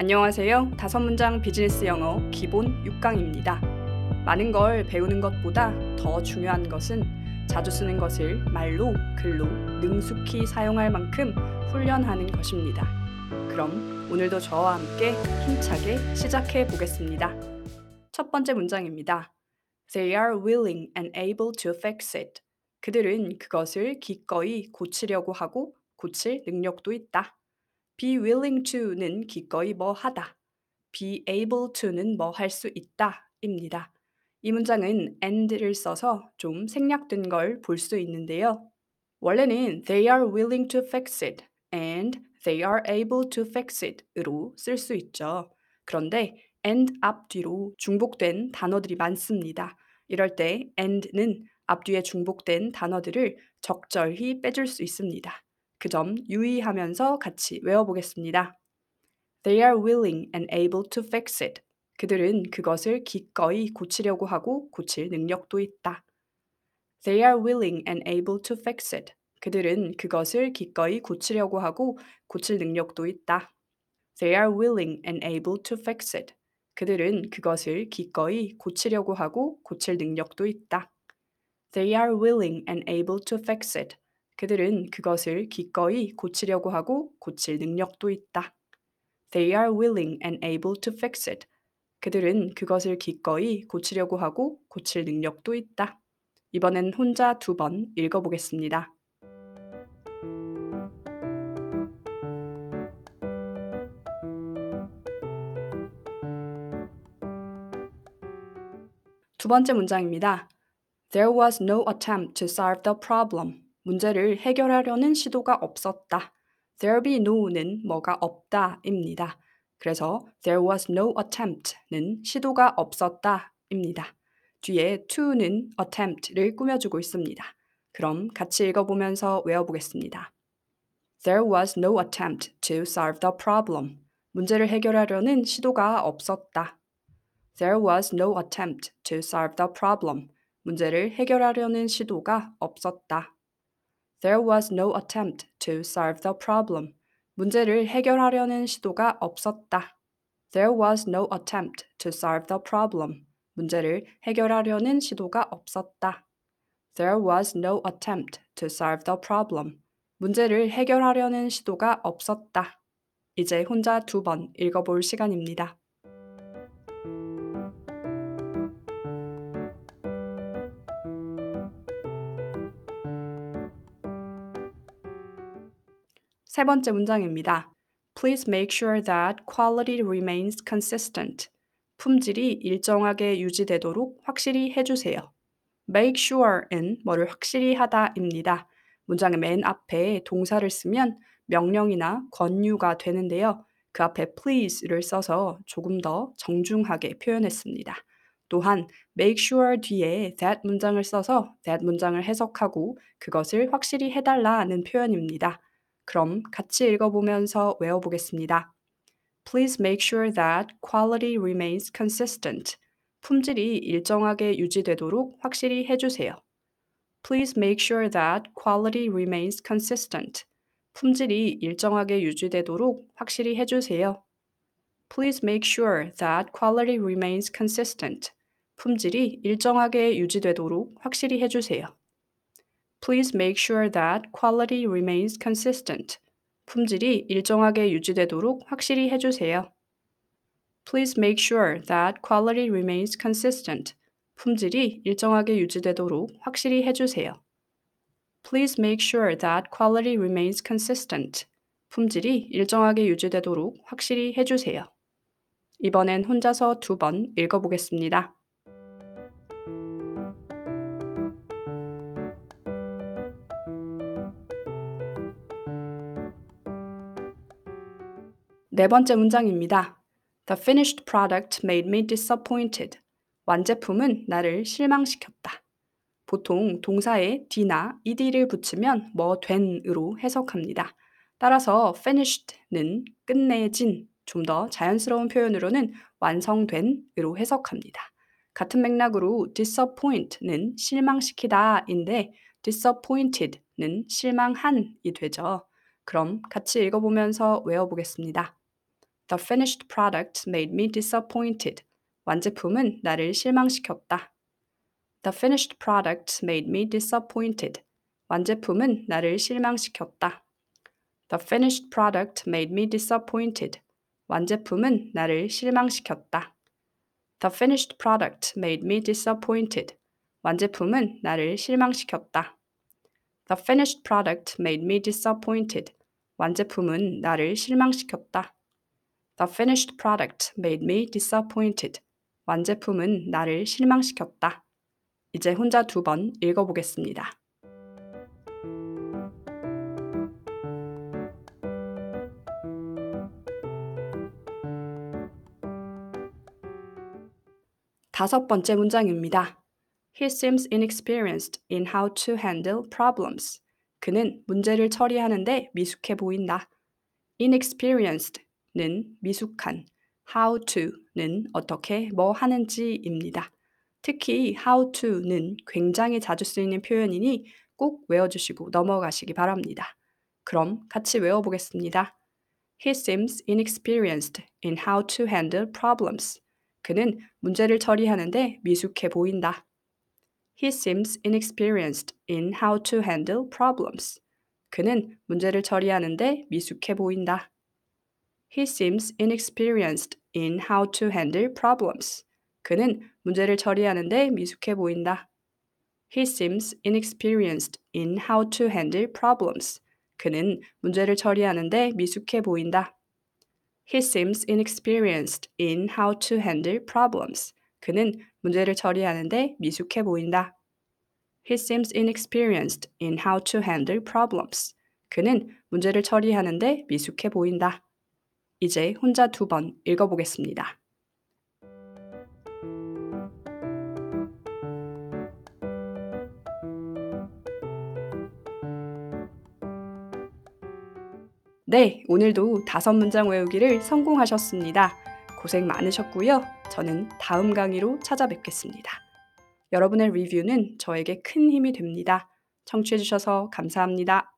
안녕하세요. 다섯 문장 비즈니스 영어 기본 6강입니다. 많은 걸 배우는 것보다 더 중요한 것은 자주 쓰는 것을 말로, 글로 능숙히 사용할 만큼 훈련하는 것입니다. 그럼 오늘도 저와 함께 힘차게 시작해 보겠습니다. 첫 번째 문장입니다. They are willing and able to fix it. 그들은 그것을 기꺼이 고치려고 하고 고칠 능력도 있다. Be willing to는 기꺼이 뭐 하다. be able to는 뭐 할 수 있다 입니다. 이 문장은 and를 써서 좀 생략된 걸 볼 수 있는데요. 원래는 they are willing to fix it and they are able to fix it 으로 쓸 수 있죠. 그런데 and 앞뒤로 중복된 단어들이 많습니다. 이럴 때 and는 앞뒤에 중복된 단어들을 적절히 빼줄 수 있습니다. 그 점 유의하면서 같이 외워보겠습니다. They are willing and able to fix it. 그들은 그것을 기꺼이 고치려고 하고 고칠 능력도 있다. They are willing and able to fix it. 그들은 그것을 기꺼이 고치려고 하고 고칠 능력도 있다. They are willing and able to fix it. 그들은 그것을 기꺼이 고치려고 하고 고칠 능력도 있다. They are willing and able to fix it. 그들은 그것을 기꺼이 고치려고 하고 고칠 능력도 있다. They are willing and able to fix it. 그들은 그것을 기꺼이 고치려고 하고 고칠 능력도 있다. 이번엔 혼자 두 번 읽어보겠습니다. 두 번째 문장입니다. There was no attempt to solve the problem. 문제를 해결하려는 시도가 없었다. There be no는 뭐가 없다입니다. 그래서 there was no attempt는 시도가 없었다입니다. 뒤에 to는 attempt를 꾸며주고 있습니다. 그럼 같이 읽어보면서 외워보겠습니다. There was no attempt to solve the problem. 문제를 해결하려는 시도가 없었다. There was no attempt to solve the problem. 문제를 해결하려는 시도가 없었다. There was no attempt to solve the problem. 문제를 해결하려는 시도가 없었다. There was no attempt to solve the problem. 문제를 해결하려는 시도가 없었다. There was no attempt to solve the problem. 문제를 해결하려는 시도가 없었다. 이제 혼자 두 번 읽어볼 시간입니다. 세 번째 문장입니다. Please make sure that quality remains consistent. 품질이 일정하게 유지되도록 확실히 해주세요. make sure은 뭐를 확실히 하다입니다. 문장의 맨 앞에 동사를 쓰면 명령이나 권유가 되는데요. 그 앞에 please를 써서 조금 더 정중하게 표현했습니다. 또한 make sure 뒤에 that 문장을 써서 that 문장을 해석하고 그것을 확실히 해달라는 표현입니다. 그럼 같이 읽어보면서 외워보겠습니다. Please make sure that quality remains consistent. 품질이 일정하게 유지되도록 확실히 해주세요. Please make sure that quality remains consistent. 품질이 일정하게 유지되도록 확실히 해주세요. Please make sure that quality remains consistent. 품질이 일정하게 유지되도록 확실히 해주세요. Please make sure that quality remains consistent. 품질이 일정하게 유지되도록 확실히 해주세요. Please make sure that quality remains consistent. 품질이 일정하게 유지되도록 확실히 해주세요. Please make sure that quality remains consistent. 품질이 일정하게 유지되도록 확실히 해주세요. 이번엔 혼자서 두 번 읽어보겠습니다. 네 번째 문장입니다. The finished product made me disappointed. 완제품은 나를 실망시켰다. 보통 동사에 d나 ed를 붙이면 뭐 된으로 해석합니다. 따라서 finished는 끝내진, 좀 더 자연스러운 표현으로는 완성된으로 해석합니다. 같은 맥락으로 disappoint는 실망시키다인데 disappointed는 실망한이 되죠. 그럼 같이 읽어보면서 외워보겠습니다. The finished product made me disappointed. 완제품은 나를 실망시켰다. The finished product made me disappointed. 완제품은 나를 실망시켰다. The finished product made me disappointed. 완제품은 나를 실망시켰다. The finished product made me disappointed. 완제품은 나를 실망시켰다. The finished product made me disappointed. 완제품은 나를 실망시켰다. The finished product made me disappointed. 완제품은 나를 실망시켰다. 이제 혼자 두 번 읽어보겠습니다. 다섯 번째 문장입니다. He seems inexperienced in how to handle problems. 그는 문제를 처리하는데 미숙해 보인다. inexperienced 는 미숙한, how to는 어떻게 뭐 하는지입니다. 특히 how to는 굉장히 자주 쓰이는 표현이니 꼭 외워주시고 넘어가시기 바랍니다. 그럼 같이 외워보겠습니다. He seems inexperienced in how to handle problems. 그는 문제를 처리하는데 미숙해 보인다. He seems inexperienced in how to handle problems. 그는 문제를 처리하는데 미숙해 보인다. He seems inexperienced in how to handle problems. 그는 문제를 처리하는데 미숙해 보인다. He seems inexperienced in how to handle problems. 그는 문제를 처리하는데 미숙해 보인다. He seems inexperienced in how to handle problems. 그는 문제를 처리하는데 미숙해 보인다. He seems inexperienced in how to handle problems. 그는 문제를 처리하는데 미숙해 보인다. 이제 혼자 두 번 읽어보겠습니다. 네, 오늘도 다섯 문장 외우기를 성공하셨습니다. 고생 많으셨고요. 저는 다음 강의로 찾아뵙겠습니다. 여러분의 리뷰는 저에게 큰 힘이 됩니다. 청취해주셔서 감사합니다.